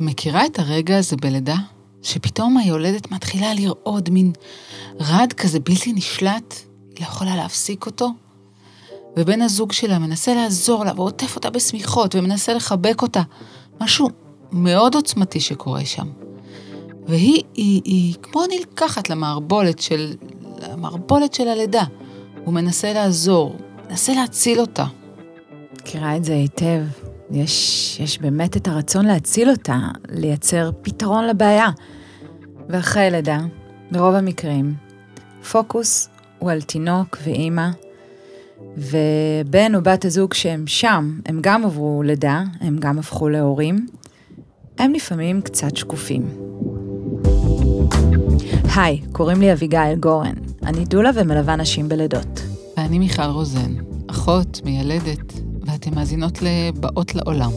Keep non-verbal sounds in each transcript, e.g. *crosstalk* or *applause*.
מכירה את הרגע הזה בלידה? שפתאום היולדת מתחילה לרעוד מין רעד כזה בלתי נשלט, היא לא יכולה להפסיק אותו? ובן הזוג שלה מנסה לעזור לה ועוטף אותה בשמיכות ומנסה לחבק אותה. משהו מאוד עוצמתי שקורה שם. והיא היא, היא כמו נלקחת למערבולת של, למערבולת של הלידה. הוא מנסה לעזור, מנסה להציל אותה. מכירה את זה היטב. יש, יש באמת את הרצון להציל אותה, לייצר פתרון לבעיה. ואחרי לידה, ברוב המקרים, פוקוס הוא על תינוק ואימא, ובן או בת הזוג שהם שם, הם גם עברו לידה, הם גם הפכו להורים, הם לפעמים קצת שקופים. היי, קוראים לי אביגיל גורן, אני דולה ומלווה נשים בלידות. ואני מיכל רוזן, אחות, מיילדת, מאזינות ל"באות לעולם",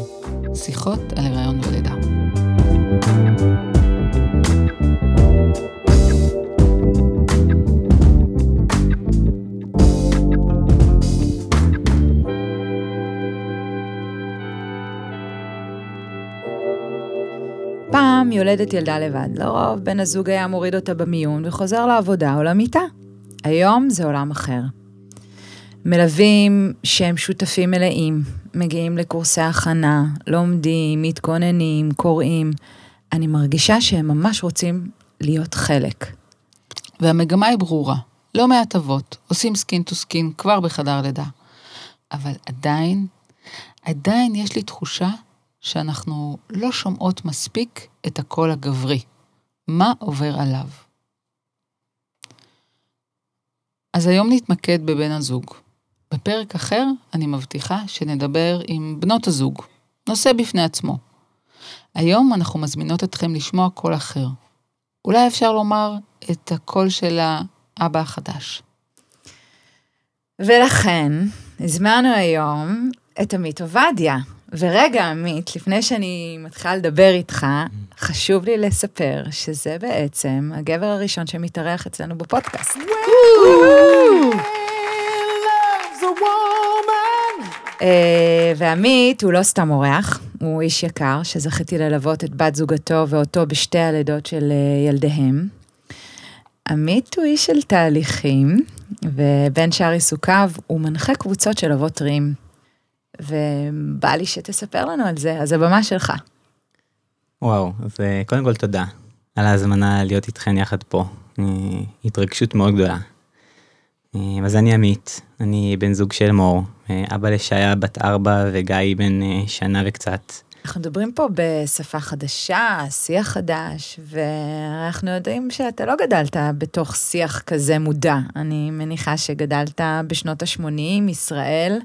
שיחות על הריון ולידה. פעם יולדת ילדה לבד, לרוב בן הזוג היה מוריד אותה במיון וחוזר לעבודה או למיטה. היום זה עולם אחר. מלווים שהם שותפים מלאים, מגיעים לקורסי הכנה, לומדים, מתכוננים, קוראים. אני מרגישה שהם ממש רוצים להיות חלק. והמגמה היא ברורה, לא מעט אבות, עושים skin to skin כבר בחדר לידה. אבל עדיין, עדיין יש לי תחושה שאנחנו לא שומעות מספיק את הקול הגברי. מה עובר עליו? אז היום נתמקד בבן הזוג. בפרק אחר אני מבטיחה שנדבר עם בנות הזוג, נושא בפני עצמו. היום אנחנו מזמינות אתכם לשמוע קול אחר. אולי אפשר לומר את הקול של האבא החדש. ולכן, הזמנו היום את עמית עובדיה. ורגע, עמית, לפני שאני מתחילה לדבר איתך, חשוב לי לספר שזה בעצם הגבר הראשון שמתארח אצלנו בפודקאסט. אה, ועמית הוא לא סתם אורח, הוא איש יקר, שזכיתי ללוות את בת זוגתו ואותו בשתי הלידות של אה, ילדיהם. עמית הוא איש של תהליכים, ובין שאר עיסוקיו הוא מנחה קבוצות של אבות טריים. ובא לי שתספר לנו על זה, אז הבמה שלך. וואו, אז אה, קודם כל תודה על ההזמנה להיות איתכן יחד פה. התרגשות מאוד גדולה. אז אני עמית, אני בן זוג של מור, אבא לשעיה בת ארבע וגיא בן שנה וקצת. אנחנו מדברים פה בשפה חדשה, שיח חדש, ואנחנו יודעים שאתה לא גדלת בתוך שיח כזה מודע. אני מניחה שגדלת בשנות ה-80, ישראל,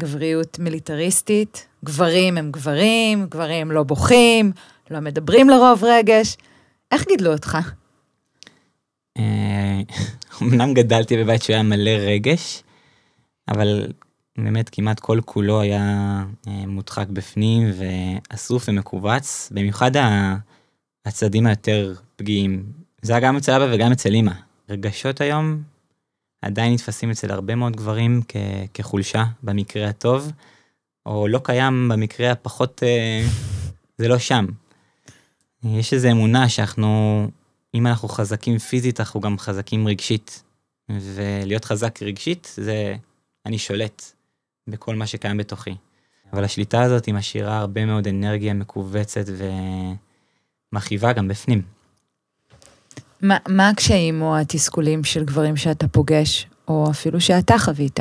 גבריות מיליטריסטית, גברים הם גברים, גברים לא בוכים, לא מדברים לרוב רגש. איך גידלו אותך? אמנם גדלתי בבית שהוא היה מלא רגש, אבל באמת כמעט כל כולו היה מודחק בפנים ואסוף ומכווץ, במיוחד הצדדים היותר פגיעים. זה היה גם אצל אבא וגם אצל אמא. רגשות היום עדיין נתפסים אצל הרבה מאוד גברים כ- כחולשה במקרה הטוב, או לא קיים במקרה הפחות, זה לא שם. יש איזו אמונה שאנחנו, אם אנחנו חזקים פיזית, אנחנו גם חזקים רגשית. ולהיות חזק רגשית זה אני שולט בכל מה שקיים בתוכי. אבל השליטה הזאת היא משאירה הרבה מאוד אנרגיה מכווצת ומכאיבה גם בפנים. מה, מה הקשיים או התסכולים של גברים שאתה פוגש, או אפילו שאתה חווית?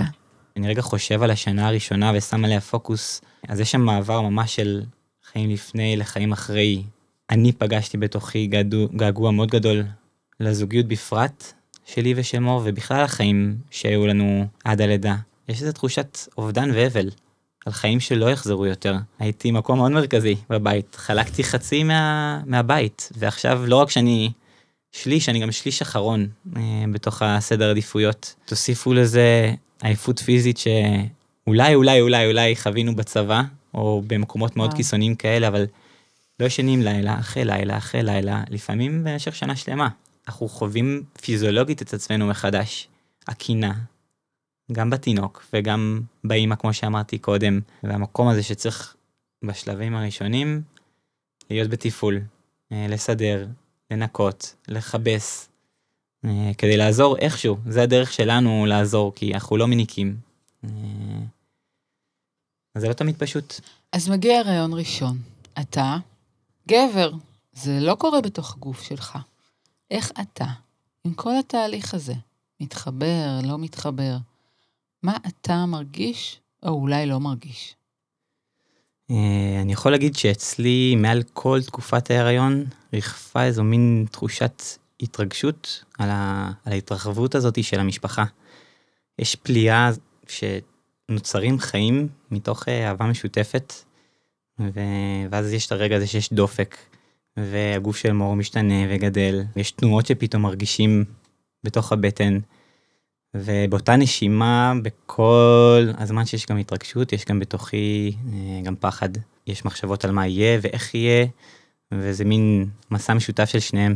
אני רגע חושב על השנה הראשונה ושם עליה פוקוס, אז יש שם מעבר ממש של חיים לפני לחיים אחרי. אני פגשתי בתוכי געגוע מאוד גדול לזוגיות בפרט, שלי ושל מור, ובכלל החיים שהיו לנו עד הלידה. יש איזו תחושת אובדן ואבל, על חיים שלא יחזרו יותר. הייתי מקום מאוד מרכזי בבית, חלקתי חצי מה, מהבית, ועכשיו לא רק שאני שליש, אני גם שליש אחרון אה, בתוך הסדר עדיפויות. תוסיפו לזה עייפות פיזית שאולי, אולי, אולי, אולי חווינו בצבא, או במקומות מאוד קיצוניים כאלה, אבל לא ישנים לילה אחרי לילה אחרי לילה, לפעמים במשך שנה שלמה. אנחנו חווים פיזיולוגית את עצמנו מחדש. הקינה, גם בתינוק וגם באימא, כמו שאמרתי קודם, והמקום הזה שצריך בשלבים הראשונים להיות בתפעול, אה, לסדר, לנקות, לכבס, אה, כדי לעזור איכשהו. זה הדרך שלנו לעזור, כי אנחנו לא מניקים. אה, אז זה לא תמיד פשוט. אז מגיע רעיון ראשון. אתה גבר, זה לא קורה בתוך הגוף שלך. איך אתה, עם כל התהליך הזה, מתחבר, לא מתחבר, מה אתה מרגיש, או אולי לא מרגיש? אה, אני יכול להגיד שאצלי מעל כל תקופת ההיריון ריחפה איזו מין תחושת התרגשות על, ה... על ההתרחבות הזאת של המשפחה. יש פליאה שנוצרים חיים מתוך אה, אהבה משותפת, ו... ואז יש את הרגע הזה שיש דופק, והגוף של מור משתנה וגדל, יש תנועות שפתאום מרגישים בתוך הבטן. ובאותה נשימה, בכל הזמן שיש גם התרגשות, יש גם בתוכי אה, גם פחד. יש מחשבות על מה יהיה ואיך יהיה, וזה מין מסע משותף של שניהם.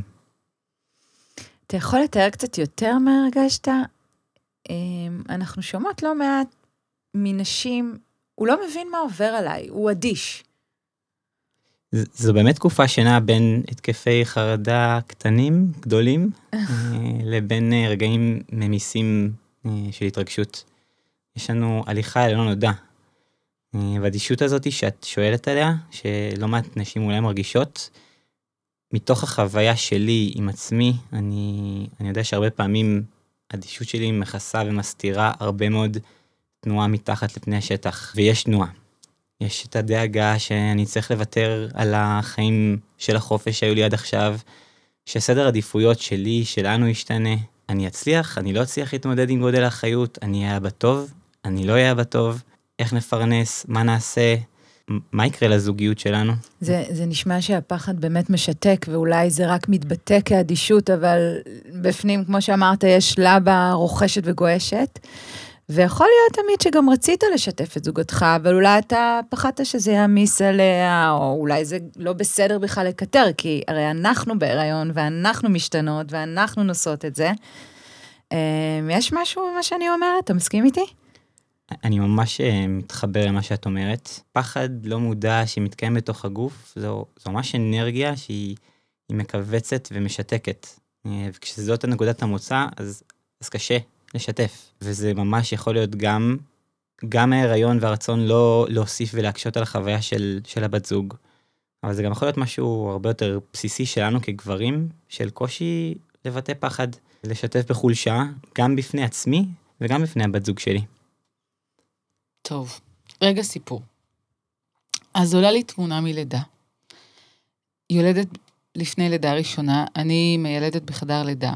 אתה יכול לתאר קצת יותר מה הרגשת? אמ, אנחנו שומעות לא מעט מנשים, הוא לא מבין מה עובר עליי, הוא אדיש. זו באמת תקופה שנעה בין התקפי חרדה קטנים, גדולים, אה, לבין אה, רגעים ממיסים אה, של התרגשות. יש לנו הליכה אל לא נודע. והאדישות הזאת שאת שואלת עליה, שלא מעט נשים אולי מרגישות, מתוך החוויה שלי עם עצמי, אני, אני יודע שהרבה פעמים האדישות שלי מכסה ומסתירה הרבה מאוד תנועה מתחת לפני השטח, ויש תנועה. יש את הדאגה שאני צריך לוותר על החיים של החופש שהיו לי עד עכשיו, שסדר עדיפויות שלי, שלנו ישתנה. אני אצליח, אני לא אצליח להתמודד עם גודל האחריות, אני אהיה אבא טוב, אני לא אהיה אבא טוב, איך נפרנס, מה נעשה, מה יקרה לזוגיות שלנו? זה, זה נשמע שהפחד באמת משתק, ואולי זה רק מתבטא כאדישות, אבל בפנים, כמו שאמרת, יש לבה רוכשת וגועשת. ויכול להיות תמיד שגם רצית לשתף את זוגתך, אבל אולי אתה פחדת שזה יעמיס עליה, או אולי זה לא בסדר בכלל לקטר, כי הרי אנחנו בהיריון, ואנחנו משתנות, ואנחנו נושאות את זה. אמ, יש משהו במה שאני אומרת? אתה מסכים איתי? אני ממש אה, מתחבר למה שאת אומרת. פחד לא מודע שמתקיים בתוך הגוף, זו, זו ממש אנרגיה שהיא מכווצת ומשתקת. אה, וכשזאת הנקודת המוצא, אז, אז קשה לשתף. וזה ממש יכול להיות גם, גם ההיריון והרצון לא להוסיף ולהקשות על החוויה של, של הבת זוג. אבל זה גם יכול להיות משהו הרבה יותר בסיסי שלנו כגברים, של קושי לבטא פחד, לשתף בחולשה, גם בפני עצמי וגם בפני הבת זוג שלי. טוב, רגע סיפור. אז עולה לי תמונה מלידה. יולדת לפני לידה ראשונה, אני מיילדת בחדר לידה,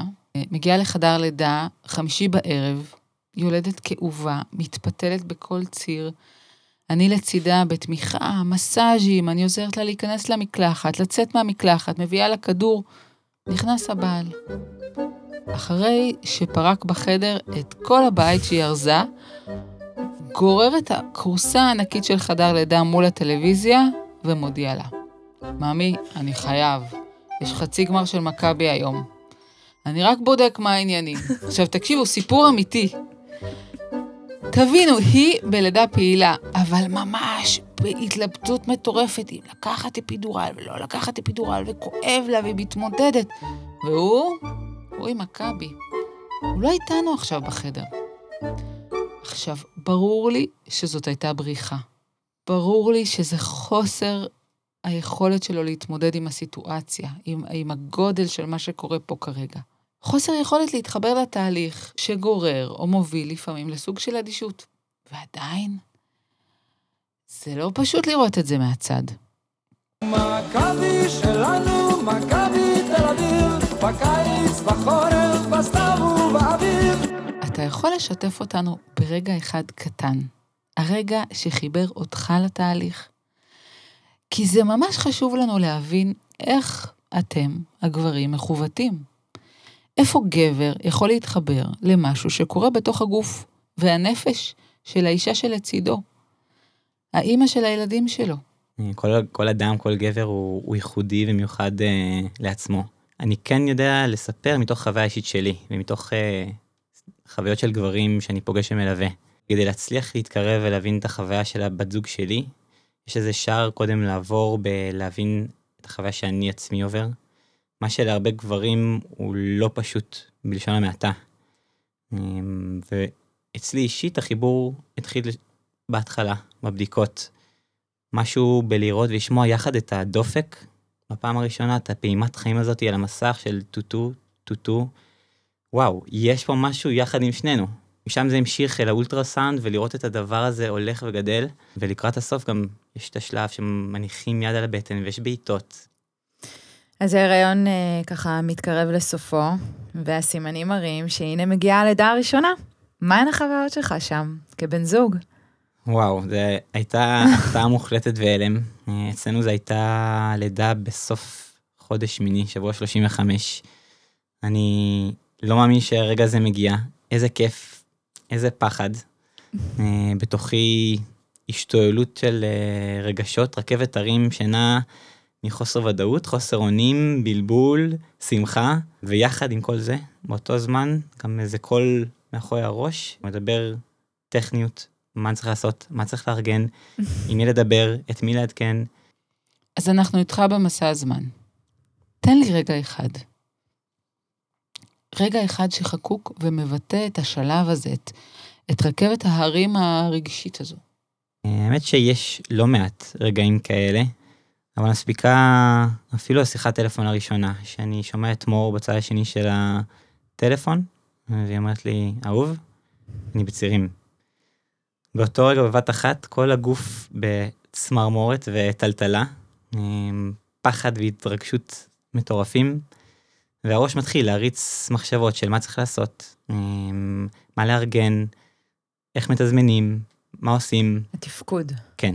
מגיעה לחדר לידה, חמישי בערב, יולדת כאובה, מתפתלת בכל ציר. אני לצידה בתמיכה, מסאז'ים, אני עוזרת לה להיכנס למקלחת, לצאת מהמקלחת, מביאה לה כדור. נכנס הבעל. אחרי שפרק בחדר את כל הבית שהיא ארזה, גורר את הכורסה הענקית של חדר לידה מול הטלוויזיה ומודיע לה. ממי, אני חייב. יש חצי גמר של מכבי היום. אני רק בודק מה העניינים. עכשיו, תקשיבו, סיפור אמיתי. תבינו, היא בלידה פעילה, אבל ממש בהתלבטות מטורפת אם לקחת אפידורל ולא לקחת אפידורל, וכואב לה והיא מתמודדת. והוא, הוא עם מכבי. הוא לא איתנו עכשיו בחדר. עכשיו, ברור לי שזאת הייתה בריחה. ברור לי שזה חוסר היכולת שלו להתמודד עם הסיטואציה, עם, עם הגודל של מה שקורה פה כרגע. חוסר יכולת להתחבר לתהליך שגורר או מוביל לפעמים לסוג של אדישות. ועדיין, זה לא פשוט לראות את זה מהצד. מכבי שלנו, מכבי תל אביב, בקיץ, בחורף, בסתיו ובאביב. אתה יכול לשתף אותנו ברגע אחד קטן, הרגע שחיבר אותך לתהליך? כי זה ממש חשוב לנו להבין איך אתם, הגברים, מכוותים. איפה גבר יכול להתחבר למשהו שקורה בתוך הגוף והנפש של האישה שלצידו? האימא של הילדים שלו. כל, כל אדם, כל גבר הוא, הוא ייחודי ומיוחד אה, לעצמו. אני כן יודע לספר מתוך חוויה אישית שלי ומתוך אה, חוויות של גברים שאני פוגש ומלווה. כדי להצליח להתקרב ולהבין את החוויה של הבת זוג שלי, יש איזה שער קודם לעבור בלהבין את החוויה שאני עצמי עובר. מה שלהרבה גברים הוא לא פשוט, בלשון המעטה. אמ, ואצלי אישית החיבור התחיל בהתחלה, בבדיקות. משהו בלראות ולשמוע יחד את הדופק, בפעם הראשונה, את הפעימת חיים הזאת על המסך של טוטו, טוטו. וואו, יש פה משהו יחד עם שנינו. משם זה המשיך אל האולטרסאונד ולראות את הדבר הזה הולך וגדל, ולקראת הסוף גם יש את השלב שמניחים יד על הבטן ויש בעיטות. אז ההיריון אה, ככה מתקרב לסופו, והסימנים מראים שהנה מגיעה הלידה הראשונה. מהן החוויות שלך שם, כבן זוג? וואו, זו הייתה הפתעה *laughs* מוחלטת והלם. אה, אצלנו זו הייתה לידה בסוף חודש שמיני, שבוע 35. אני לא מאמין שהרגע הזה מגיע. איזה כיף, איזה פחד. אה, בתוכי השתוללות של אה, רגשות, רכבת הרים שנעה מחוסר ודאות, חוסר אונים, בלבול, שמחה, ויחד עם כל זה, באותו זמן, גם איזה קול מאחורי הראש, מדבר טכניות, מה צריך לעשות, מה צריך לארגן, *laughs* עם מי לדבר, את מי לעדכן. אז אנחנו איתך במסע הזמן. תן לי רגע אחד. רגע אחד שחקוק ומבטא את השלב הזה, את, את רכבת ההרים הרגשית הזו. האמת שיש לא מעט רגעים כאלה, אבל מספיקה אפילו השיחת טלפון הראשונה, שאני שומע את מור בצד השני של הטלפון, והיא אומרת לי, אהוב, אני בצירים. באותו רגע בבת אחת כל הגוף בצמרמורת וטלטלה, פחד והתרגשות מטורפים, והראש מתחיל להריץ מחשבות של מה צריך לעשות, מה לארגן, איך מתזמנים, מה עושים. התפקוד. כן.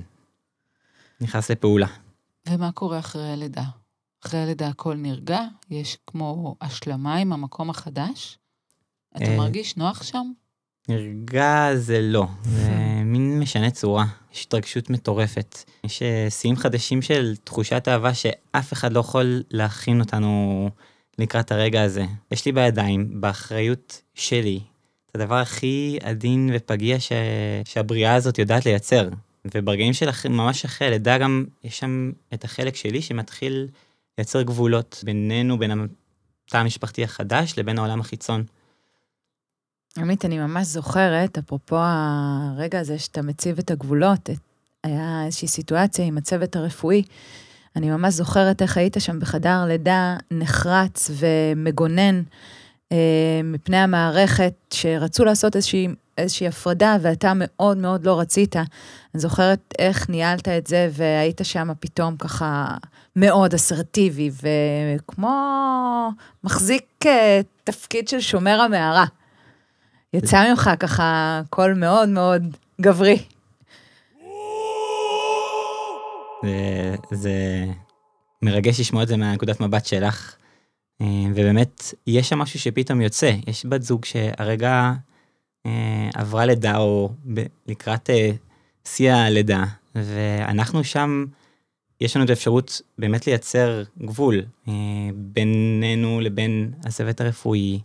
נכנס לפעולה. ומה קורה אחרי הלידה? אחרי הלידה הכל נרגע? יש כמו השלמה עם המקום החדש? אתה אה, מרגיש נוח שם? נרגע זה לא, זה מין משנה צורה, יש התרגשות מטורפת. יש אה, שיאים חדשים של תחושת אהבה שאף אחד לא יכול להכין אותנו לקראת הרגע הזה. יש לי בידיים, באחריות שלי, את הדבר הכי עדין ופגיע ש... שהבריאה הזאת יודעת לייצר. וברגעים של אח... ממש אחרי הלידה גם יש שם את החלק שלי שמתחיל לייצר גבולות בינינו, בין התא המשפחתי החדש לבין העולם החיצון. עמית, אני ממש זוכרת, אפרופו הרגע הזה שאתה מציב את הגבולות, היה איזושהי סיטואציה עם הצוות הרפואי. אני ממש זוכרת איך היית שם בחדר לידה נחרץ ומגונן אה, מפני המערכת, שרצו לעשות איזושהי, איזושהי הפרדה, ואתה מאוד מאוד לא רצית. אני זוכרת איך ניהלת את זה, והיית שם פתאום ככה מאוד אסרטיבי, וכמו מחזיק אה, תפקיד של שומר המערה. יצא ממך ככה קול מאוד מאוד גברי. זה, זה מרגש לשמוע את זה מהנקודת מבט שלך. אה, ובאמת, יש שם משהו שפתאום יוצא. יש בת זוג שהרגע עברה לידה או ב, לקראת אה, שיא הלידה, ואנחנו שם, יש לנו את האפשרות באמת לייצר גבול אה, בינינו לבין הצוות הרפואי,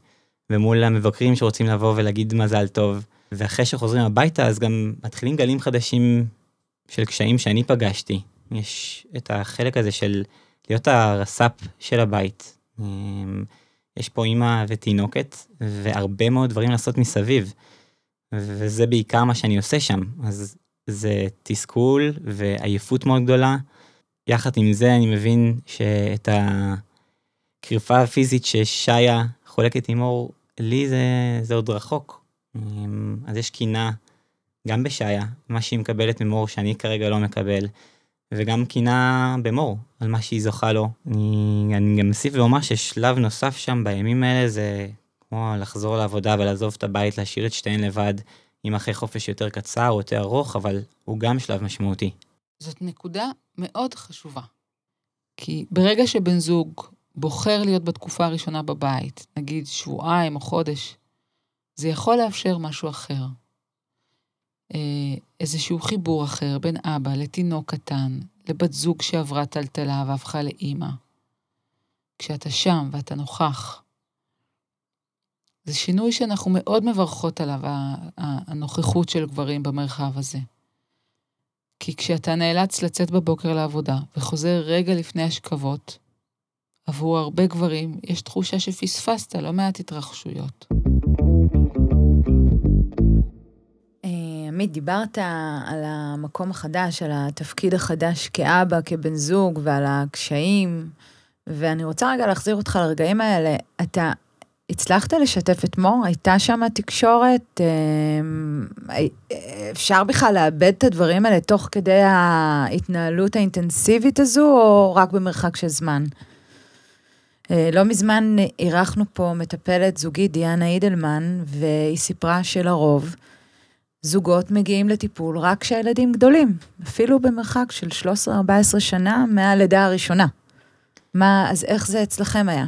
ומול המבקרים שרוצים לבוא ולהגיד מזל טוב. ואחרי שחוזרים הביתה, אז גם מתחילים גלים חדשים של קשיים שאני פגשתי. יש את החלק הזה של להיות הרס"פ של הבית. יש פה אימא ותינוקת, והרבה מאוד דברים לעשות מסביב. וזה בעיקר מה שאני עושה שם. אז זה תסכול ועייפות מאוד גדולה. יחד עם זה אני מבין שאת הקרפה הפיזית ששיה חולקת עם אור, לי זה, זה עוד רחוק. אמ, אז יש קינה גם בשיה, מה שהיא מקבלת ממור שאני כרגע לא מקבל, וגם קינה במור על מה שהיא זוכה לו. אני, אני גם אוסיף ואומר ששלב נוסף שם בימים האלה זה כמו לחזור לעבודה ולעזוב את הבית, להשאיר את שתיהן לבד, אם אחרי חופש יותר קצר או יותר ארוך, אבל הוא גם שלב משמעותי. זאת נקודה מאוד חשובה. כי ברגע שבן זוג בוחר להיות בתקופה הראשונה בבית, נגיד שבועיים או חודש, זה יכול לאפשר משהו אחר. אה, איזשהו חיבור אחר בין אבא לתינוק קטן, לבת זוג שעברה טלטלה והפכה לאימא. כשאתה שם ואתה נוכח, זה שינוי שאנחנו מאוד מברכות עליו, הנוכחות של גברים במרחב הזה. כי כשאתה נאלץ לצאת בבוקר לעבודה וחוזר רגע לפני השכבות, עבור הרבה גברים יש תחושה שפספסת לא מעט התרחשויות. עמית, דיברת על המקום החדש, על התפקיד החדש כאבא, כבן זוג ועל הקשיים, ואני רוצה רגע להחזיר אותך לרגעים האלה. אתה הצלחת לשתף את מור? הייתה שם תקשורת? אה, אפשר בכלל לאבד את הדברים האלה תוך כדי ההתנהלות האינטנסיבית הזו, או רק במרחק של זמן? אה, לא מזמן אירחנו פה מטפלת זוגית, דיאנה אידלמן, והיא סיפרה שלרוב זוגות מגיעים לטיפול רק כשהילדים גדולים, אפילו במרחק של 13-14 שנה מהלידה הראשונה. מה, אז איך זה אצלכם היה?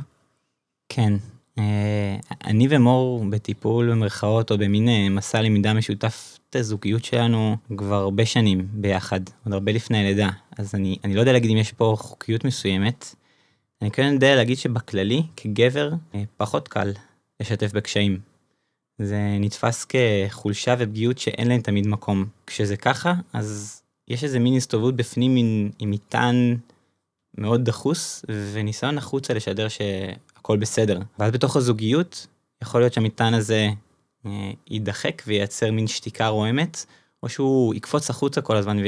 כן, אה, אני ומור בטיפול במרכאות או במין אה, מסע למידה משותף את הזוגיות שלנו כבר הרבה שנים ביחד, עוד הרבה לפני הלידה. אז אני, אני לא יודע להגיד אם יש פה חוקיות מסוימת. אני כן יודע להגיד שבכללי, כגבר, אה, פחות קל לשתף בקשיים. זה נתפס כחולשה ופגיעות שאין להם תמיד מקום. כשזה ככה, אז יש איזה מין הסתובבות בפנים עם, עם מטען מאוד דחוס, וניסיון החוצה לשדר שהכל בסדר. ואז בתוך הזוגיות, יכול להיות שהמטען הזה אה, יידחק וייצר מין שתיקה רועמת, או שהוא יקפוץ החוצה כל הזמן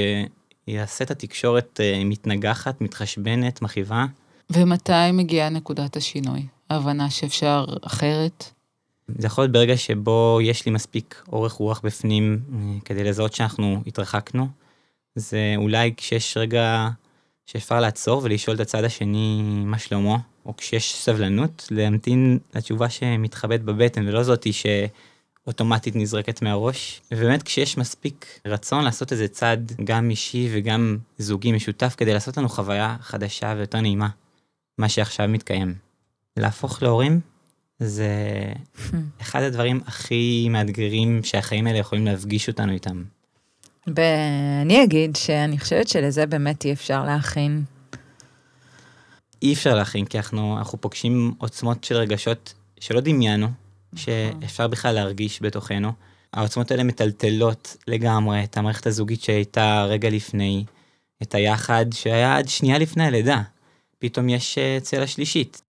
ויעשה את התקשורת אה, מתנגחת, מתחשבנת, מכאיבה. ומתי מגיעה נקודת השינוי? ההבנה שאפשר אחרת? זה יכול להיות ברגע שבו יש לי מספיק אורך רוח בפנים אה, כדי לזהות שאנחנו התרחקנו. זה אולי כשיש רגע שאפשר לעצור ולשאול את הצד השני מה שלמה, או כשיש סבלנות להמתין לתשובה שמתחבאת בבטן ולא זאתי שאוטומטית נזרקת מהראש. ובאמת כשיש מספיק רצון לעשות איזה צעד גם אישי וגם זוגי משותף כדי לעשות לנו חוויה חדשה ויותר נעימה. מה שעכשיו מתקיים. להפוך להורים זה אחד הדברים הכי מאתגרים שהחיים האלה יכולים להפגיש אותנו איתם. ואני אגיד שאני חושבת שלזה באמת אי אפשר להכין. אי אפשר להכין, כי אנחנו, אנחנו פוגשים עוצמות של רגשות שלא דמיינו, נכון. שאפשר בכלל להרגיש בתוכנו. העוצמות האלה מטלטלות לגמרי את המערכת הזוגית שהייתה רגע לפני, את היחד שהיה עד שנייה לפני הלידה. פתאום יש אה, צלע שלישית.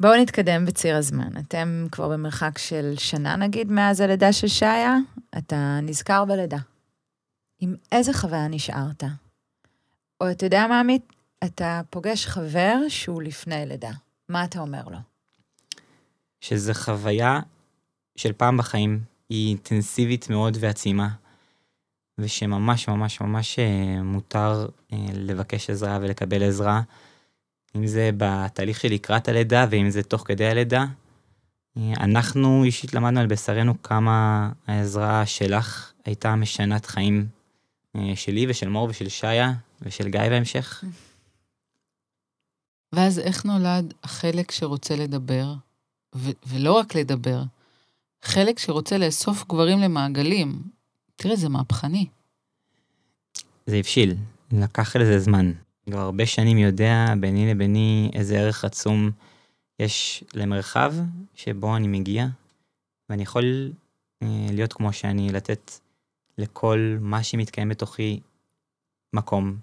בואו נתקדם בציר הזמן. אתם כבר במרחק של שנה נגיד מאז הלידה של שעיה, אתה נזכר בלידה. עם איזה חוויה נשארת? או אתה יודע מה, עמית? אתה פוגש חבר שהוא לפני לידה. מה אתה אומר לו? שזה חוויה של פעם בחיים, היא אינטנסיבית מאוד ועצימה. ושממש ממש ממש אה, מותר אה, לבקש עזרה ולקבל עזרה, אם זה בתהליך של לקראת הלידה ואם זה תוך כדי הלידה. אה, אנחנו אישית למדנו על בשרנו כמה העזרה שלך הייתה משנת חיים שלי ושל מור ושל שיה ושל גיא בהמשך. ואז איך נולד החלק שרוצה לדבר, ו- ולא רק לדבר, חלק שרוצה לאסוף גברים למעגלים, תראה, זה מהפכני. זה הבשיל, לקח לזה זמן. כבר הרבה שנים יודע ביני לביני איזה ערך עצום יש למרחב שבו אני מגיע, ואני יכול אה, להיות כמו שאני, לתת לכל מה שמתקיים בתוכי מקום,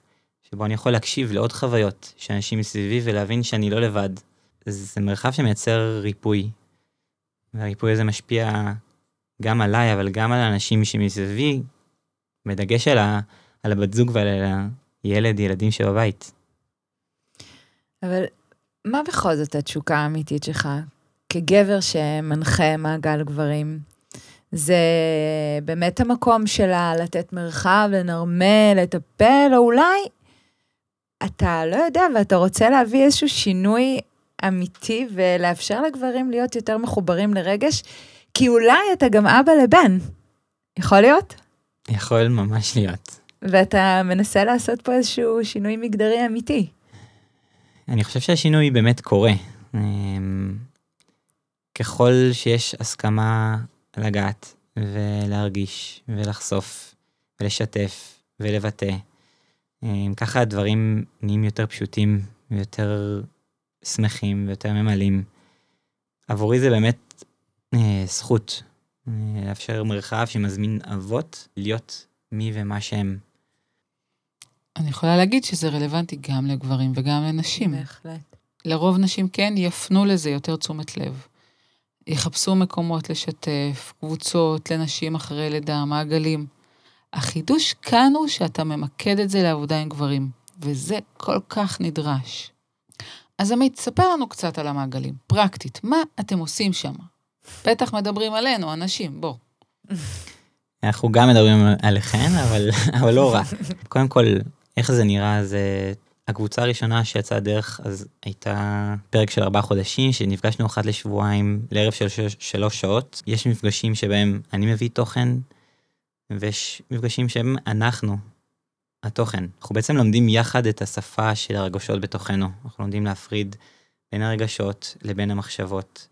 שבו אני יכול להקשיב לעוד חוויות של אנשים מסביבי ולהבין שאני לא לבד. זה מרחב שמייצר ריפוי, והריפוי הזה משפיע גם עליי, אבל גם על האנשים שמסביבי, בדגש על, ה, על הבת זוג ועל הילד, ילדים שבבית. אבל מה בכל זאת התשוקה האמיתית שלך כגבר שמנחה מעגל גברים? זה באמת המקום שלה לתת מרחב, לנרמל, לטפל, או אולי אתה לא יודע ואתה רוצה להביא איזשהו שינוי אמיתי ולאפשר לגברים להיות יותר מחוברים לרגש, כי אולי אתה גם אבא לבן. יכול להיות? יכול ממש להיות. ואתה מנסה לעשות פה איזשהו שינוי מגדרי אמיתי. אני חושב שהשינוי באמת קורה. אמ, ככל שיש הסכמה לגעת ולהרגיש ולחשוף ולשתף ולבטא, אמ, ככה הדברים נהיים יותר פשוטים ויותר שמחים ויותר ממלאים. עבורי זה באמת אה, זכות אה, לאפשר מרחב שמזמין אבות להיות מי ומה שהם. אני יכולה להגיד שזה רלוונטי גם לגברים וגם לנשים. בהחלט. לרוב נשים כן יפנו לזה יותר תשומת לב. יחפשו מקומות לשתף, קבוצות לנשים אחרי לידה, מעגלים. החידוש כאן הוא שאתה ממקד את זה לעבודה עם גברים, וזה כל כך נדרש. אז עמית, ספר לנו קצת על המעגלים, פרקטית, מה אתם עושים שם? בטח מדברים עלינו, אנשים, בוא. אנחנו גם מדברים עליכן, אבל, אבל לא רק. קודם כל, איך זה נראה, זה... הקבוצה הראשונה שיצאה דרך אז הייתה פרק של ארבעה חודשים שנפגשנו אחת לשבועיים לערב של שלוש, שעות. יש מפגשים שבהם אני מביא תוכן ויש מפגשים שהם אנחנו, התוכן. אנחנו בעצם לומדים יחד את השפה של הרגשות בתוכנו. אנחנו לומדים להפריד בין הרגשות לבין המחשבות.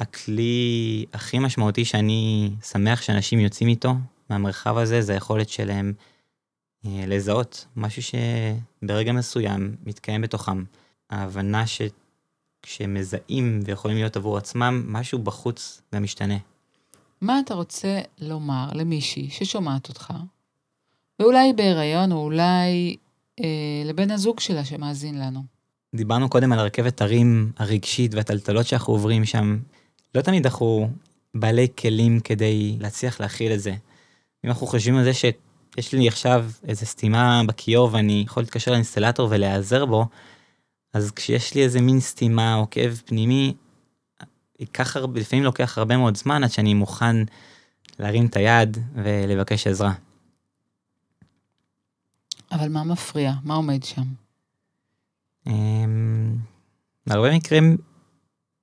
הכלי הכי משמעותי שאני שמח שאנשים יוצאים איתו מהמרחב הזה זה היכולת שלהם לזהות משהו שברגע מסוים מתקיים בתוכם. ההבנה שכשמזהים ויכולים להיות עבור עצמם, משהו בחוץ גם משתנה. מה אתה רוצה לומר למישהי ששומעת אותך, ואולי בהיריון, או אולי אה, לבן הזוג שלה שמאזין לנו? דיברנו קודם על הרכבת הרים הרגשית והטלטלות שאנחנו עוברים שם. לא תמיד אנחנו בעלי כלים כדי להצליח להכיל את זה. אם אנחנו חושבים על זה שיש לי עכשיו איזה סתימה בכיור ואני יכול להתקשר לאינסטלטור ולהיעזר בו, אז כשיש לי איזה מין סתימה או כאב פנימי, ייקח הרבה, לפעמים לוקח הרבה מאוד זמן עד שאני מוכן להרים את היד ולבקש עזרה. אבל מה מפריע? מה עומד שם? אמ, בהרבה מקרים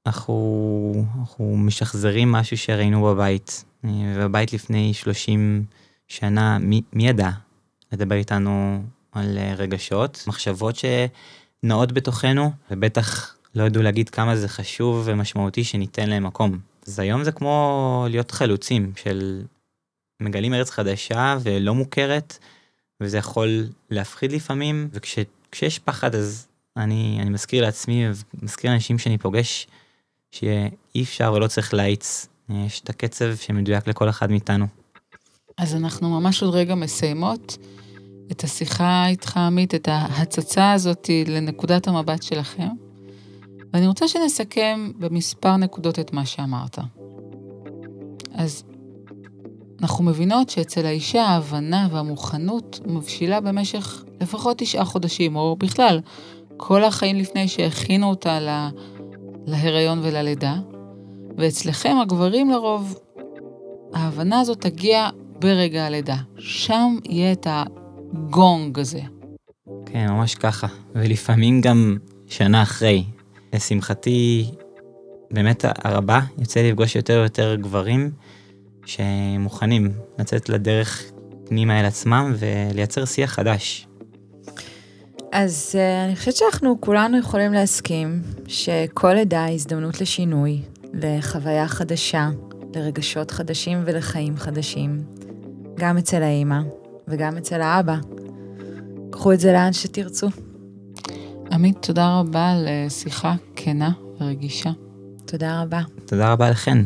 אנחנו, אנחנו משחזרים משהו שראינו בבית. אה, בבית לפני 30 שנה, מי, מי ידע לדבר איתנו על אה, רגשות, מחשבות שנעות בתוכנו, ובטח לא ידעו להגיד כמה זה חשוב ומשמעותי שניתן להם מקום. אז היום זה כמו להיות חלוצים של מגלים ארץ חדשה ולא מוכרת, וזה יכול להפחיד לפעמים, וכשיש פחד אז אני, אני מזכיר לעצמי ומזכיר לאנשים שאני פוגש, שאי אפשר ולא צריך להאיץ, יש את הקצב שמדויק לכל אחד מאיתנו. אז אנחנו ממש עוד רגע מסיימות את השיחה איתך, עמית, את ההצצה הזאת לנקודת המבט שלכם. ואני רוצה שנסכם במספר נקודות את מה שאמרת. אז אנחנו מבינות שאצל האישה ההבנה והמוכנות מבשילה במשך לפחות תשעה חודשים, או בכלל, כל החיים לפני שהכינו אותה לה, להיריון וללידה, ואצלכם הגברים לרוב, ההבנה הזאת תגיע ברגע הלידה. שם יהיה את הגונג הזה. כן, ממש ככה. ולפעמים גם שנה אחרי. לשמחתי, באמת הרבה, יוצא לפגוש יותר ויותר גברים שמוכנים לצאת לדרך פנימה אל עצמם ולייצר שיח חדש. אז uh, אני חושבת שאנחנו כולנו יכולים להסכים שכל לידה היא הזדמנות לשינוי, לחוויה חדשה, לרגשות חדשים ולחיים חדשים, גם אצל האימא וגם אצל האבא. קחו את זה לאן שתרצו. עמית, תודה רבה על שיחה כנה ורגישה. תודה רבה. תודה רבה לכן.